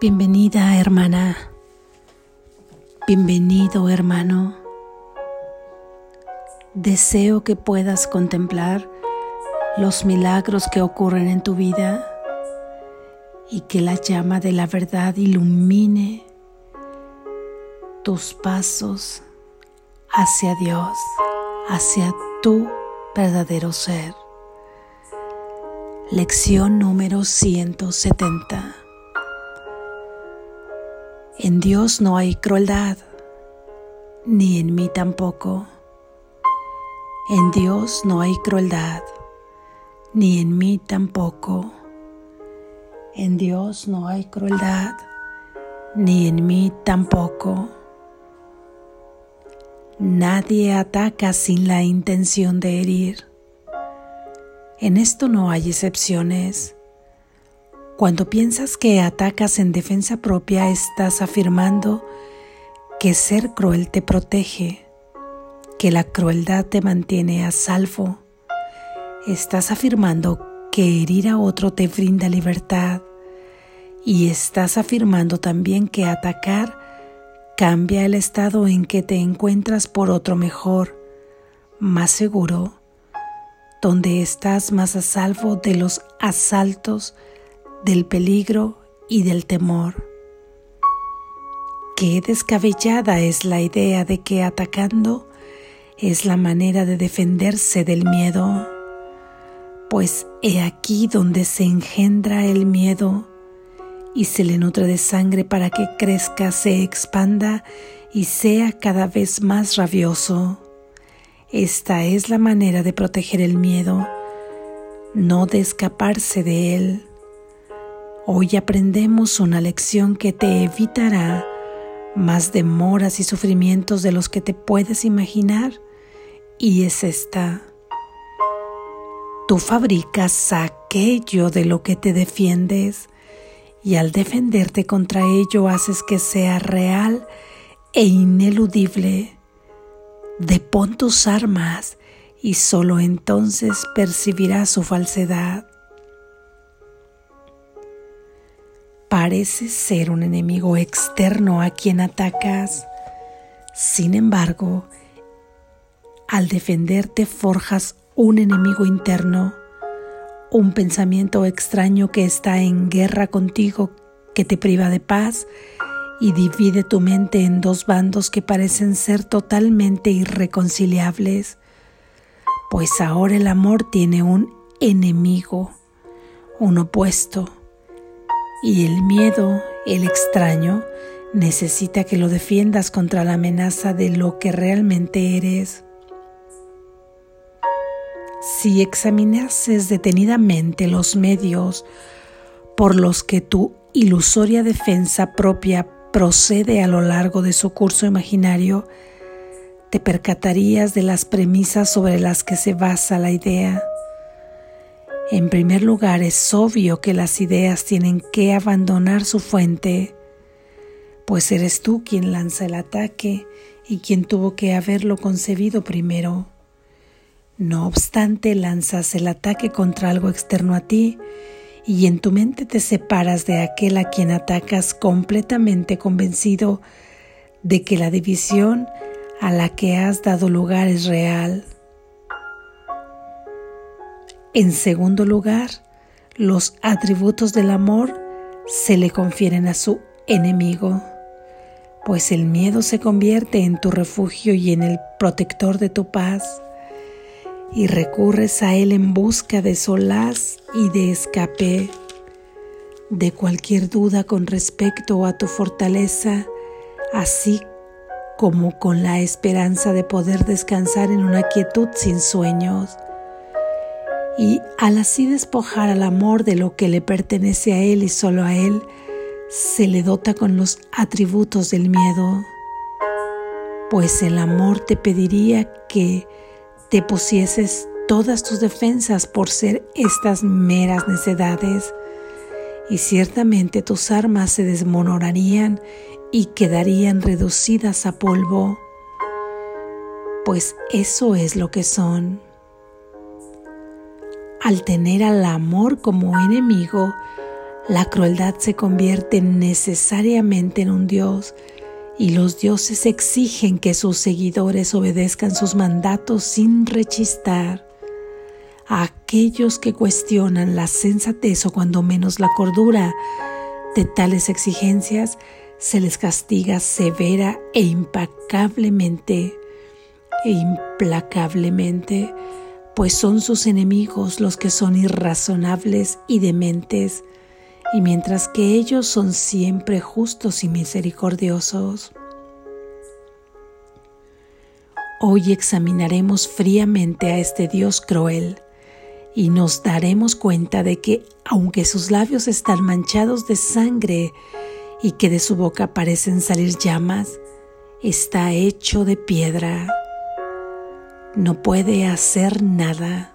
Bienvenida hermana, bienvenido hermano. Deseo que puedas contemplar los milagros que ocurren en tu vida y que la llama de la verdad ilumine tus pasos hacia Dios, hacia tu verdadero ser. Lección número 170. En Dios no hay crueldad, ni en mí tampoco. En Dios no hay crueldad, ni en mí tampoco. En Dios no hay crueldad, ni en mí tampoco. Nadie ataca sin la intención de herir. En esto no hay excepciones. Cuando piensas que atacas en defensa propia, estás afirmando que ser cruel te protege, que la crueldad te mantiene a salvo. Estás afirmando que herir a otro te brinda libertad y estás afirmando también que atacar cambia el estado en que te encuentras por otro mejor, más seguro, donde estás más a salvo de los asaltos del peligro y del temor. Qué descabellada es la idea de que atacando es la manera de defenderse del miedo, pues he aquí donde se engendra el miedo y se le nutre de sangre para que crezca, se expanda y sea cada vez más rabioso. Esta es la manera de proteger el miedo, no de escaparse de él. Hoy aprendemos una lección que te evitará más demoras y sufrimientos de los que te puedes imaginar y es esta. Tú fabricas aquello de lo que te defiendes y al defenderte contra ello haces que sea real e ineludible. Depón tus armas y solo entonces percibirás su falsedad. Parece ser un enemigo externo a quien atacas. Sin embargo, al defenderte forjas un enemigo interno, un pensamiento extraño que está en guerra contigo, que te priva de paz y divide tu mente en dos bandos que parecen ser totalmente irreconciliables, pues ahora el amor tiene un enemigo, un opuesto y el miedo, el extraño, necesita que lo defiendas contra la amenaza de lo que realmente eres. Si examinases detenidamente los medios por los que tu ilusoria defensa propia procede a lo largo de su curso imaginario, te percatarías de las premisas sobre las que se basa la idea. En primer lugar, es obvio que las ideas tienen que abandonar su fuente, pues eres tú quien lanza el ataque y quien tuvo que haberlo concebido primero. No obstante, lanzas el ataque contra algo externo a ti y en tu mente te separas de aquel a quien atacas completamente convencido de que la división a la que has dado lugar es real. En segundo lugar, los atributos del amor se le confieren a su enemigo, pues el miedo se convierte en tu refugio y en el protector de tu paz, y recurres a él en busca de solaz y de escape. De cualquier duda con respecto a tu fortaleza, así como con la esperanza de poder descansar en una quietud sin sueños y al así despojar al amor de lo que le pertenece a él y solo a él, se le dota con los atributos del miedo, pues el amor te pediría que te pusieses todas tus defensas por ser estas meras necedades, y ciertamente tus armas se desmoronarían y quedarían reducidas a polvo, pues eso es lo que son. Al tener al amor como enemigo, la crueldad se convierte necesariamente en un dios y los dioses exigen que sus seguidores obedezcan sus mandatos sin rechistar. A aquellos que cuestionan la sensatez o cuando menos la cordura de tales exigencias, se les castiga severa e impecablemente e implacablemente, pues son sus enemigos los que son irrazonables y dementes, y mientras que ellos son siempre justos y misericordiosos. Hoy examinaremos fríamente a este Dios cruel y nos daremos cuenta de que aunque sus labios están manchados de sangre y que de su boca parecen salir llamas, está hecho de piedra. No puede hacer nada.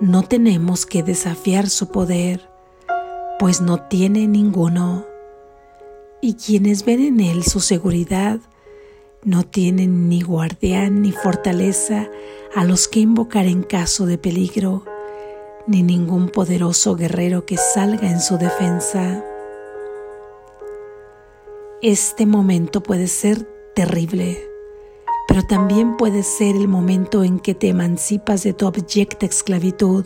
No tenemos que desafiar su poder pues no tiene ninguno. Y quienes ven en él su seguridad, no tienen ni guardián ni fortaleza a los que invocar en caso de peligro, ni ningún poderoso guerrero que salga en su defensa. Este momento puede ser terrible, pero también puede ser el momento en que te emancipas de tu abyecta esclavitud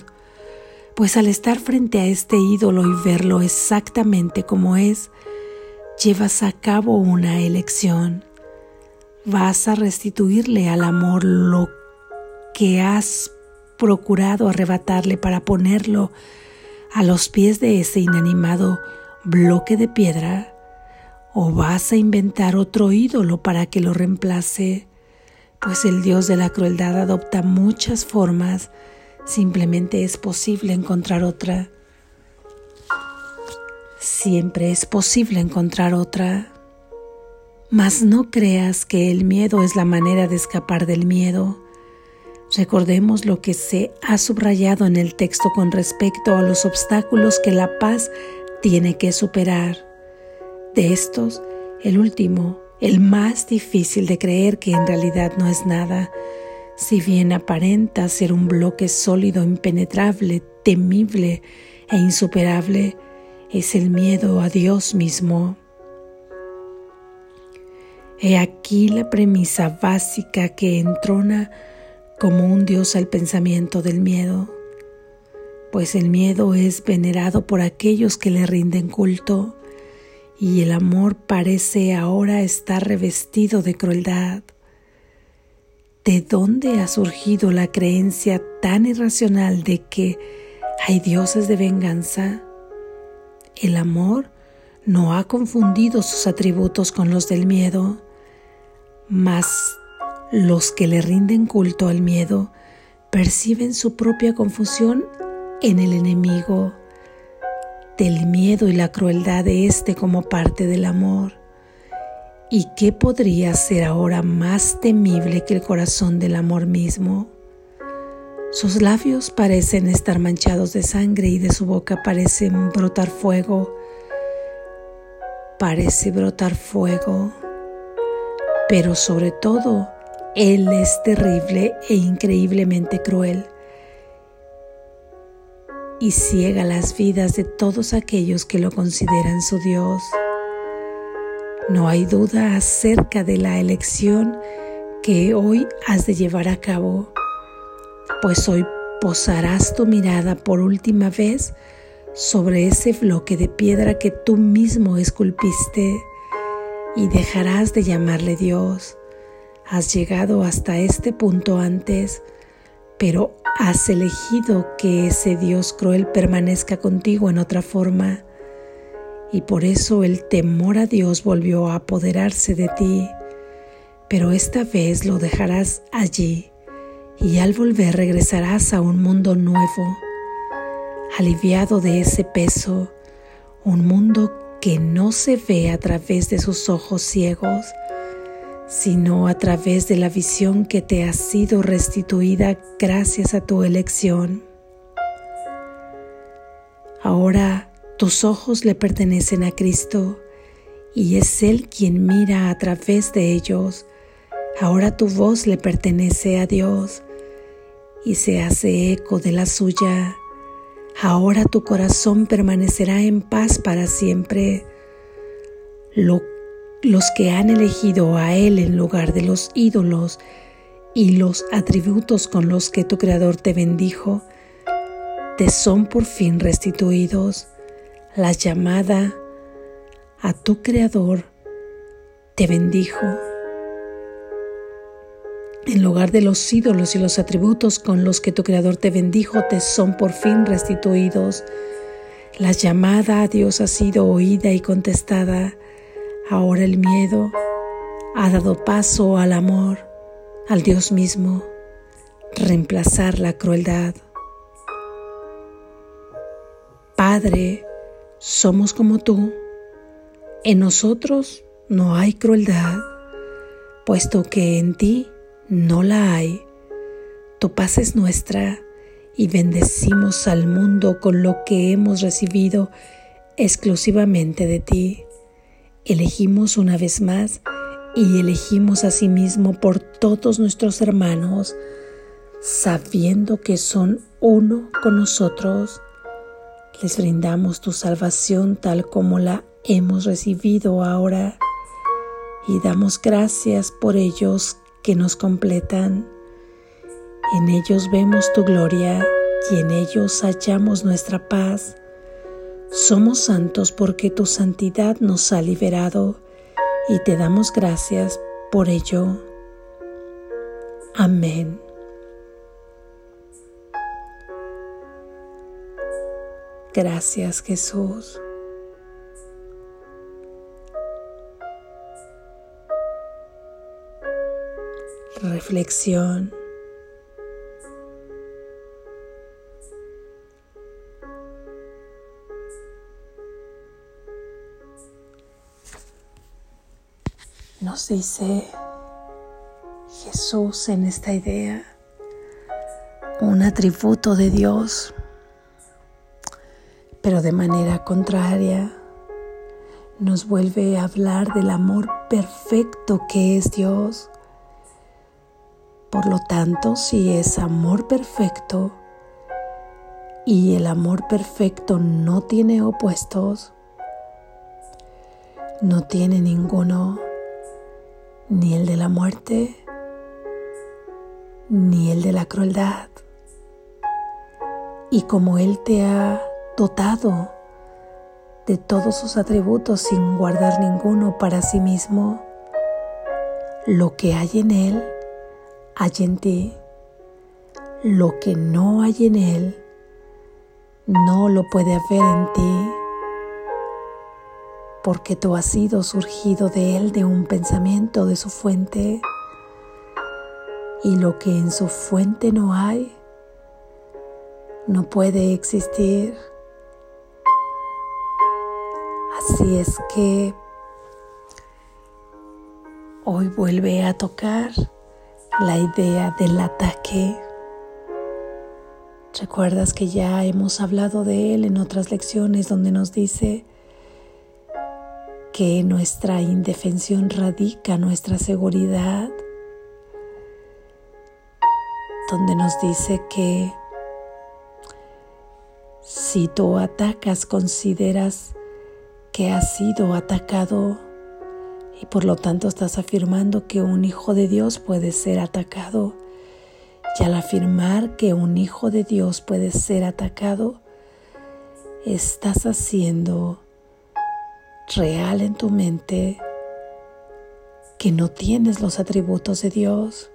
pues al estar frente a este ídolo y verlo exactamente como es, llevas a cabo una elección. Vas a restituirle al amor lo que has procurado arrebatarle para ponerlo a los pies de ese inanimado bloque de piedra, o vas a inventar otro ídolo para que lo reemplace, pues el Dios de la crueldad adopta muchas formas Simplemente es posible encontrar otra. Siempre es posible encontrar otra. Mas no creas que el miedo es la manera de escapar del miedo. Recordemos lo que se ha subrayado en el texto con respecto a los obstáculos que la paz tiene que superar. De estos, el último, el más difícil de creer que en realidad no es nada, si bien aparenta ser un bloque sólido, impenetrable, temible e insuperable, es el miedo a Dios mismo. He aquí la premisa básica que entrona como un Dios al pensamiento del miedo, pues el miedo es venerado por aquellos que le rinden culto y el amor parece ahora estar revestido de crueldad. ¿De dónde ha surgido la creencia tan irracional de que hay dioses de venganza? El amor no ha confundido sus atributos con los del miedo, mas los que le rinden culto al miedo perciben su propia confusión en el enemigo, del miedo y la crueldad de éste como parte del amor. ¿Y qué podría ser ahora más temible que el corazón del amor mismo? Sus labios parecen estar manchados de sangre y de su boca parece brotar fuego. Parece brotar fuego. Pero sobre todo, Él es terrible e increíblemente cruel y ciega las vidas de todos aquellos que lo consideran su Dios. No hay duda acerca de la elección que hoy has de llevar a cabo, pues hoy posarás tu mirada por última vez sobre ese bloque de piedra que tú mismo esculpiste y dejarás de llamarle Dios. Has llegado hasta este punto antes, pero has elegido que ese Dios cruel permanezca contigo en otra forma. Y por eso el temor a Dios volvió a apoderarse de ti, pero esta vez lo dejarás allí y al volver regresarás a un mundo nuevo, aliviado de ese peso, un mundo que no se ve a través de sus ojos ciegos, sino a través de la visión que te ha sido restituida gracias a tu elección. Ahora tus ojos le pertenecen a Cristo y es Él quien mira a través de ellos. Ahora tu voz le pertenece a Dios y se hace eco de la suya. Ahora tu corazón permanecerá en paz para siempre. Los que han elegido a Él en lugar de los ídolos y los atributos con los que tu Creador te bendijo, te son por fin restituidos. La llamada a tu Creador te bendijo. En lugar de los ídolos y los atributos con los que tu Creador te bendijo, te son por fin restituidos. La llamada a Dios ha sido oída y contestada. Ahora el miedo ha dado paso al amor, al Dios mismo, reemplazar la crueldad. Padre, somos como tú. En nosotros no hay crueldad, puesto que en ti no la hay. Tu paz es nuestra y bendecimos al mundo con lo que hemos recibido exclusivamente de ti. Elegimos una vez más y elegimos a sí mismo por todos nuestros hermanos, sabiendo que son uno con nosotros. Les brindamos tu salvación tal como la hemos recibido ahora y damos gracias por ellos que nos completan. En ellos vemos tu gloria y en ellos hallamos nuestra paz. Somos santos porque tu santidad nos ha liberado y te damos gracias por ello. Amén. Gracias Jesús. reflexión. Dice Jesús en esta idea un atributo de Dios, pero de manera contraria nos vuelve a hablar del amor perfecto que es Dios. Por lo tanto, si es amor perfecto y el amor perfecto no tiene opuestos, no tiene ninguno, ni el de la muerte, ni el de la crueldad. Y como Él te ha dotado de todos sus atributos sin guardar ninguno para sí mismo, lo que hay en Él hay en ti. Lo que no hay en Él, no lo puede haber en ti, porque tú has sido surgido de Él de un pensamiento de su fuente, y lo que en su fuente no hay, no puede existir. Así es que hoy vuelve a tocar la idea del ataque. Recuerdas que ya hemos hablado de él en otras lecciones donde nos dice que nuestra indefensión radica nuestra seguridad, donde nos dice que si tú atacas consideras que has sido atacado y por lo tanto estás afirmando que un hijo de Dios puede ser atacado. Y al afirmar que un hijo de Dios puede ser atacado, estás haciendo real en tu mente que no tienes los atributos de Dios,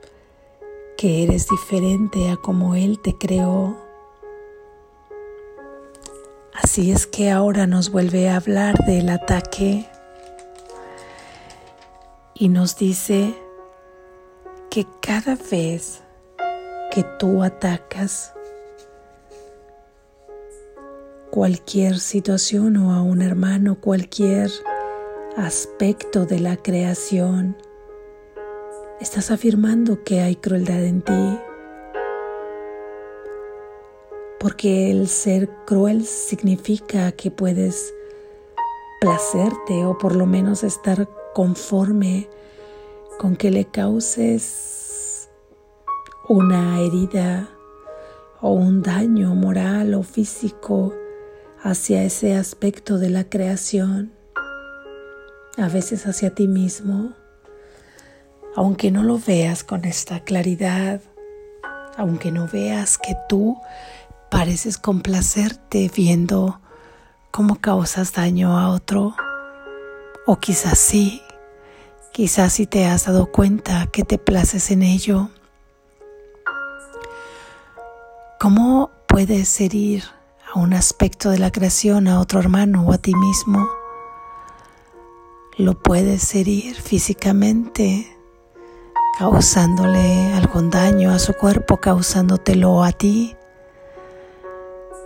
que eres diferente a como Él te creó. Así es que ahora nos vuelve a hablar del ataque y nos dice que cada vez que tú atacas cualquier situación o a un hermano, cualquier aspecto de la creación, estás afirmando que hay crueldad en ti. Porque el ser cruel significa que puedes placerte o por lo menos estar conforme con que le causes una herida o un daño moral o físico hacia ese aspecto de la creación, a veces hacia ti mismo, aunque no lo veas con esta claridad, aunque no veas que tú pareces complacerte viendo cómo causas daño a otro, o quizás sí, quizás si te has dado cuenta que te places en ello. ¿Cómo puedes herir a un aspecto de la creación, a otro hermano o a ti mismo? Lo puedes herir físicamente, causándole algún daño a su cuerpo, causándotelo a ti.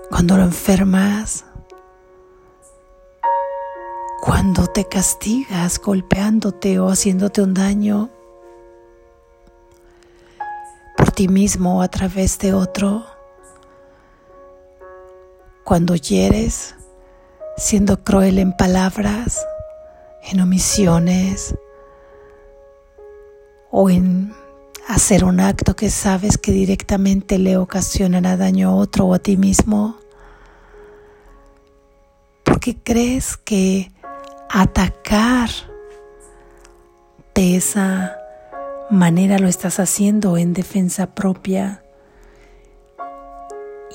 Cuando lo enfermas, cuando te castigas golpeándote o haciéndote un daño por ti mismo o a través de otro, cuando hieres siendo cruel en palabras, en omisiones o en hacer un acto que sabes que directamente le ocasionará daño a otro o a ti mismo, porque crees que atacar de esa manera lo estás haciendo en defensa propia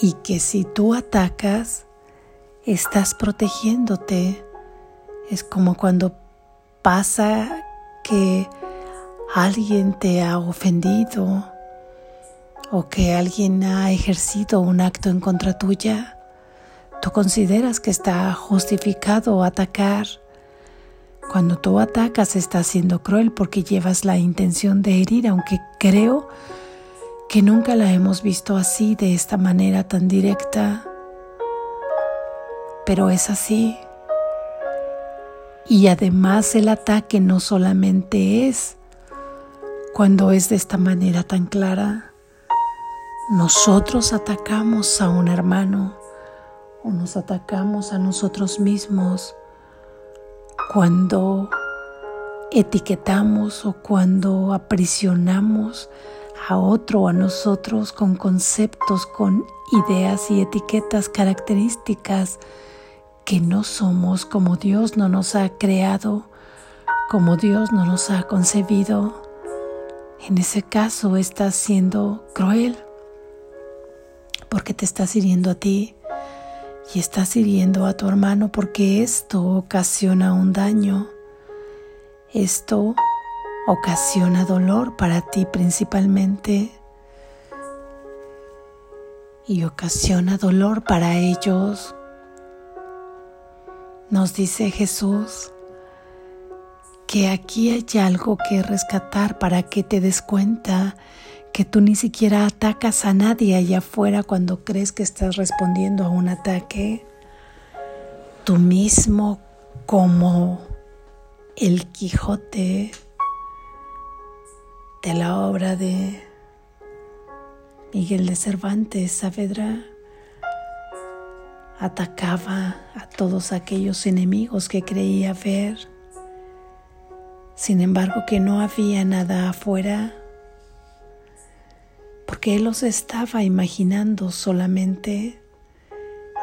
y que si tú atacas, estás protegiéndote. Es como cuando pasa que alguien te ha ofendido o que alguien ha ejercido un acto en contra tuya. Tú consideras que está justificado atacar cuando tú atacas estás siendo cruel porque llevas la intención de herir, aunque creo que nunca la hemos visto así, de esta manera tan directa. Pero es así. Y además el ataque no solamente es cuando es de esta manera tan clara. Nosotros atacamos a un hermano o nos atacamos a nosotros mismos cuando etiquetamos o cuando aprisionamos a otro o a nosotros con conceptos, con ideas y etiquetas características que no somos como Dios no nos ha creado, como Dios no nos ha concebido. En ese caso estás siendo cruel porque te estás hiriendo a ti y estás hiriendo a tu hermano porque esto ocasiona un daño. Esto ocasiona dolor para ti principalmente y ocasiona dolor para ellos. Nos dice Jesús que aquí hay algo que rescatar para que te des cuenta que tú ni siquiera atacas a nadie allá afuera cuando crees que estás respondiendo a un ataque. Tú mismo como el Quijote de la obra de Miguel de Cervantes Saavedra atacaba a todos aquellos enemigos que creía ver. Sin embargo, que no había nada afuera porque él los estaba imaginando solamente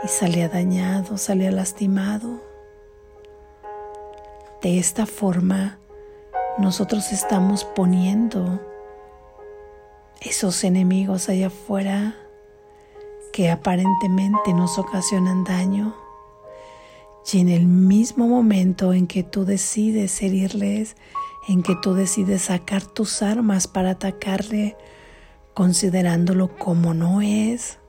y salía dañado, salía lastimado. De esta forma, nosotros estamos poniendo esos enemigos allá afuera que aparentemente nos ocasionan daño. Y en el mismo momento en que tú decides herirles, en que tú decides sacar tus armas para atacarle considerándolo como no es,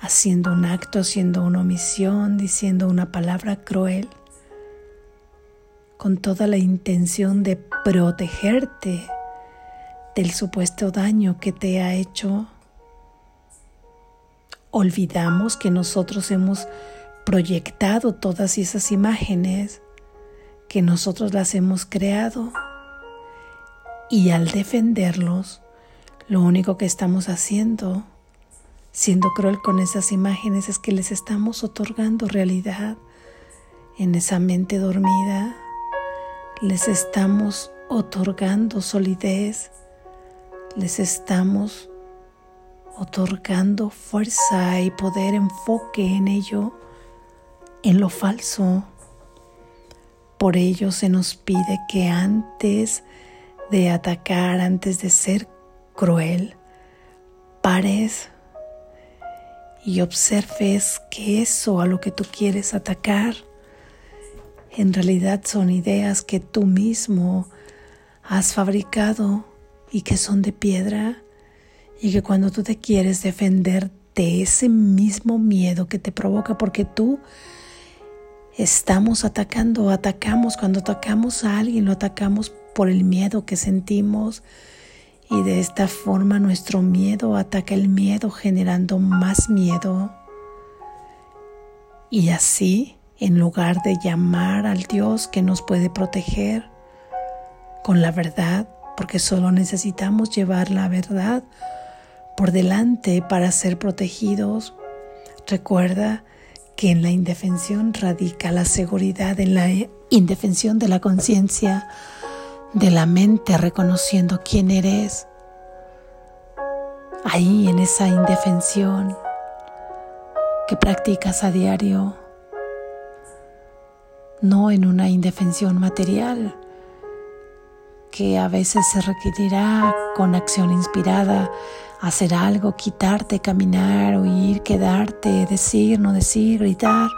haciendo un acto, haciendo una omisión, diciendo una palabra cruel, con toda la intención de protegerte del supuesto daño que te ha hecho. Olvidamos que nosotros hemos proyectado todas esas imágenes, que nosotros las hemos creado y al defenderlos, lo único que estamos haciendo, siendo cruel con esas imágenes, es que les estamos otorgando realidad en esa mente dormida. Les estamos otorgando solidez. Les estamos otorgando fuerza y poder, enfoque en ello, en lo falso. Por ello se nos pide que antes de atacar, antes de ser cruel, pares y observes que eso a lo que tú quieres atacar en realidad son ideas que tú mismo has fabricado y que son de piedra y que cuando tú te quieres defender de ese mismo miedo que te provoca porque tú estamos atacando, atacamos, cuando atacamos a alguien lo atacamos por el miedo que sentimos y de esta forma nuestro miedo ataca el miedo generando más miedo. Y así en lugar de llamar al Dios que nos puede proteger con la verdad, porque solo necesitamos llevar la verdad por delante para ser protegidos. Recuerda que en la indefensión radica la seguridad, en la indefensión de la conciencia, de la mente, reconociendo quién eres. Ahí en esa indefensión que practicas a diario, no en una indefensión material, que a veces se requerirá con acción inspirada hacer algo, quitarte, caminar, huir, quedarte, decir, no decir, gritar.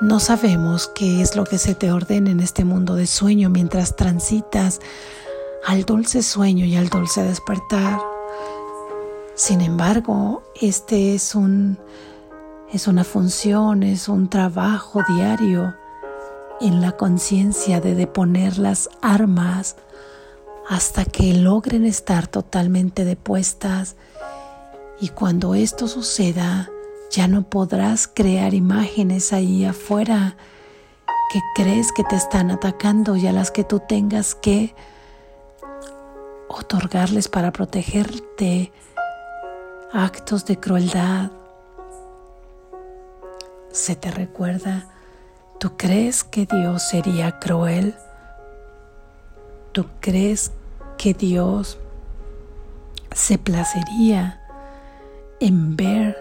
No sabemos qué es lo que se te ordena en este mundo de sueño mientras transitas al dulce sueño y al dulce despertar. Sin embargo, este es un es una función, es un trabajo diario en la conciencia de deponer las armas hasta que logren estar totalmente depuestas y cuando esto suceda ya no podrás crear imágenes ahí afuera que crees que te están atacando y a las que tú tengas que otorgarles para protegerte actos de crueldad. Se te recuerda ¿Tú crees que Dios sería cruel? ¿Tú crees que Dios se placería en ver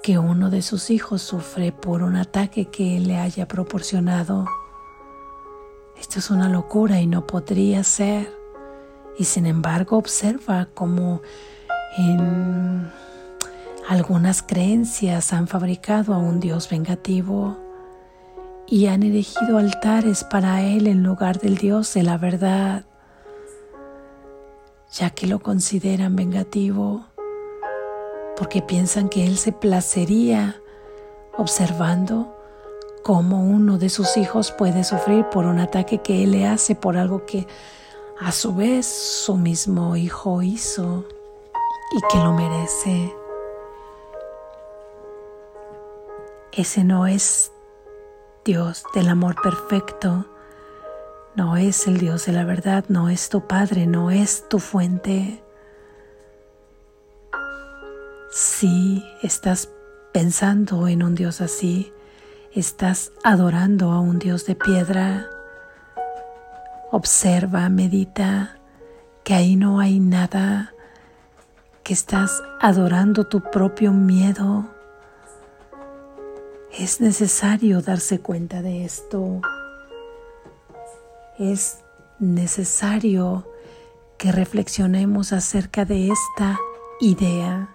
que uno de sus hijos sufre por un ataque que Él le haya proporcionado? Esto es una locura y no podría ser. Y sin embargo observa cómo en algunas creencias han fabricado a un Dios vengativo y han erigido altares para Él en lugar del Dios de la verdad, ya que lo consideran vengativo, porque piensan que Él se placería observando cómo uno de sus hijos puede sufrir por un ataque que Él le hace por algo que a su vez su mismo hijo hizo y que lo merece. Ese no es Dios del amor perfecto, no es el Dios de la verdad, no es tu Padre, no es tu fuente. Si estás pensando en un Dios así, estás adorando a un Dios de piedra, observa, medita que ahí no hay nada, que estás adorando tu propio miedo es necesario darse cuenta de esto. Es necesario que reflexionemos acerca de esta idea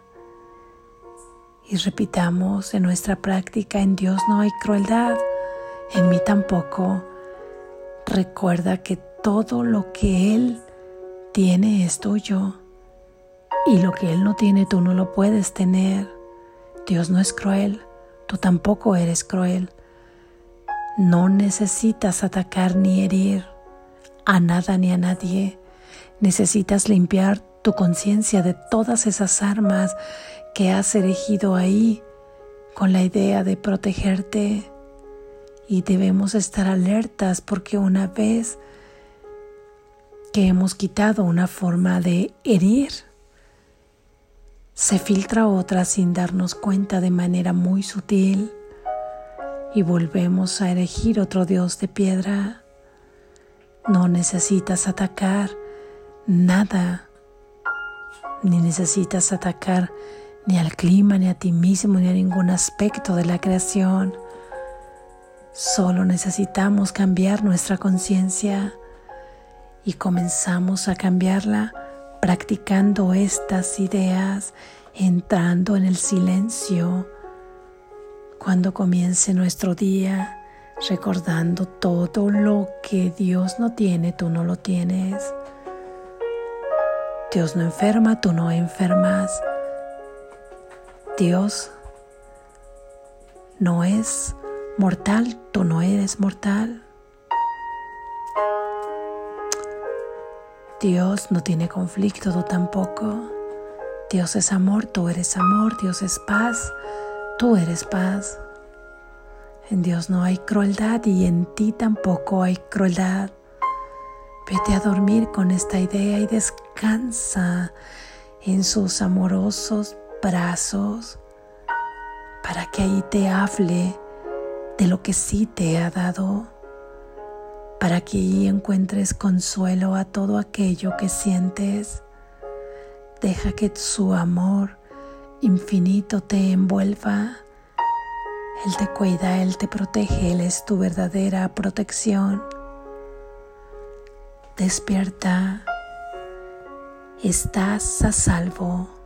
y repitamos en nuestra práctica, en Dios no hay crueldad, en mí tampoco. Recuerda que todo lo que Él tiene es tuyo y lo que Él no tiene tú no lo puedes tener. Dios no es cruel. Tú tampoco eres cruel. No necesitas atacar ni herir a nada ni a nadie. Necesitas limpiar tu conciencia de todas esas armas que has erigido ahí con la idea de protegerte. Y debemos estar alertas porque una vez que hemos quitado una forma de herir, se filtra otra sin darnos cuenta de manera muy sutil y volvemos a elegir otro Dios de piedra. No necesitas atacar nada, ni necesitas atacar ni al clima, ni a ti mismo, ni a ningún aspecto de la creación. Solo necesitamos cambiar nuestra conciencia y comenzamos a cambiarla practicando estas ideas, entrando en el silencio cuando comience nuestro día, recordando todo lo que Dios no tiene, tú no lo tienes. Dios no enferma, tú no enfermas. Dios no es mortal, tú no eres mortal. Dios no tiene conflicto, tú tampoco. Dios es amor, tú eres amor. Dios es paz, tú eres paz. En Dios no hay crueldad y en ti tampoco hay crueldad. Vete a dormir con esta idea y descansa en sus amorosos brazos para que ahí te hable de lo que sí te ha dado, para que encuentres consuelo a todo aquello que sientes. Deja que su amor infinito te envuelva. Él te cuida, Él te protege, Él es tu verdadera protección. Despierta, estás a salvo.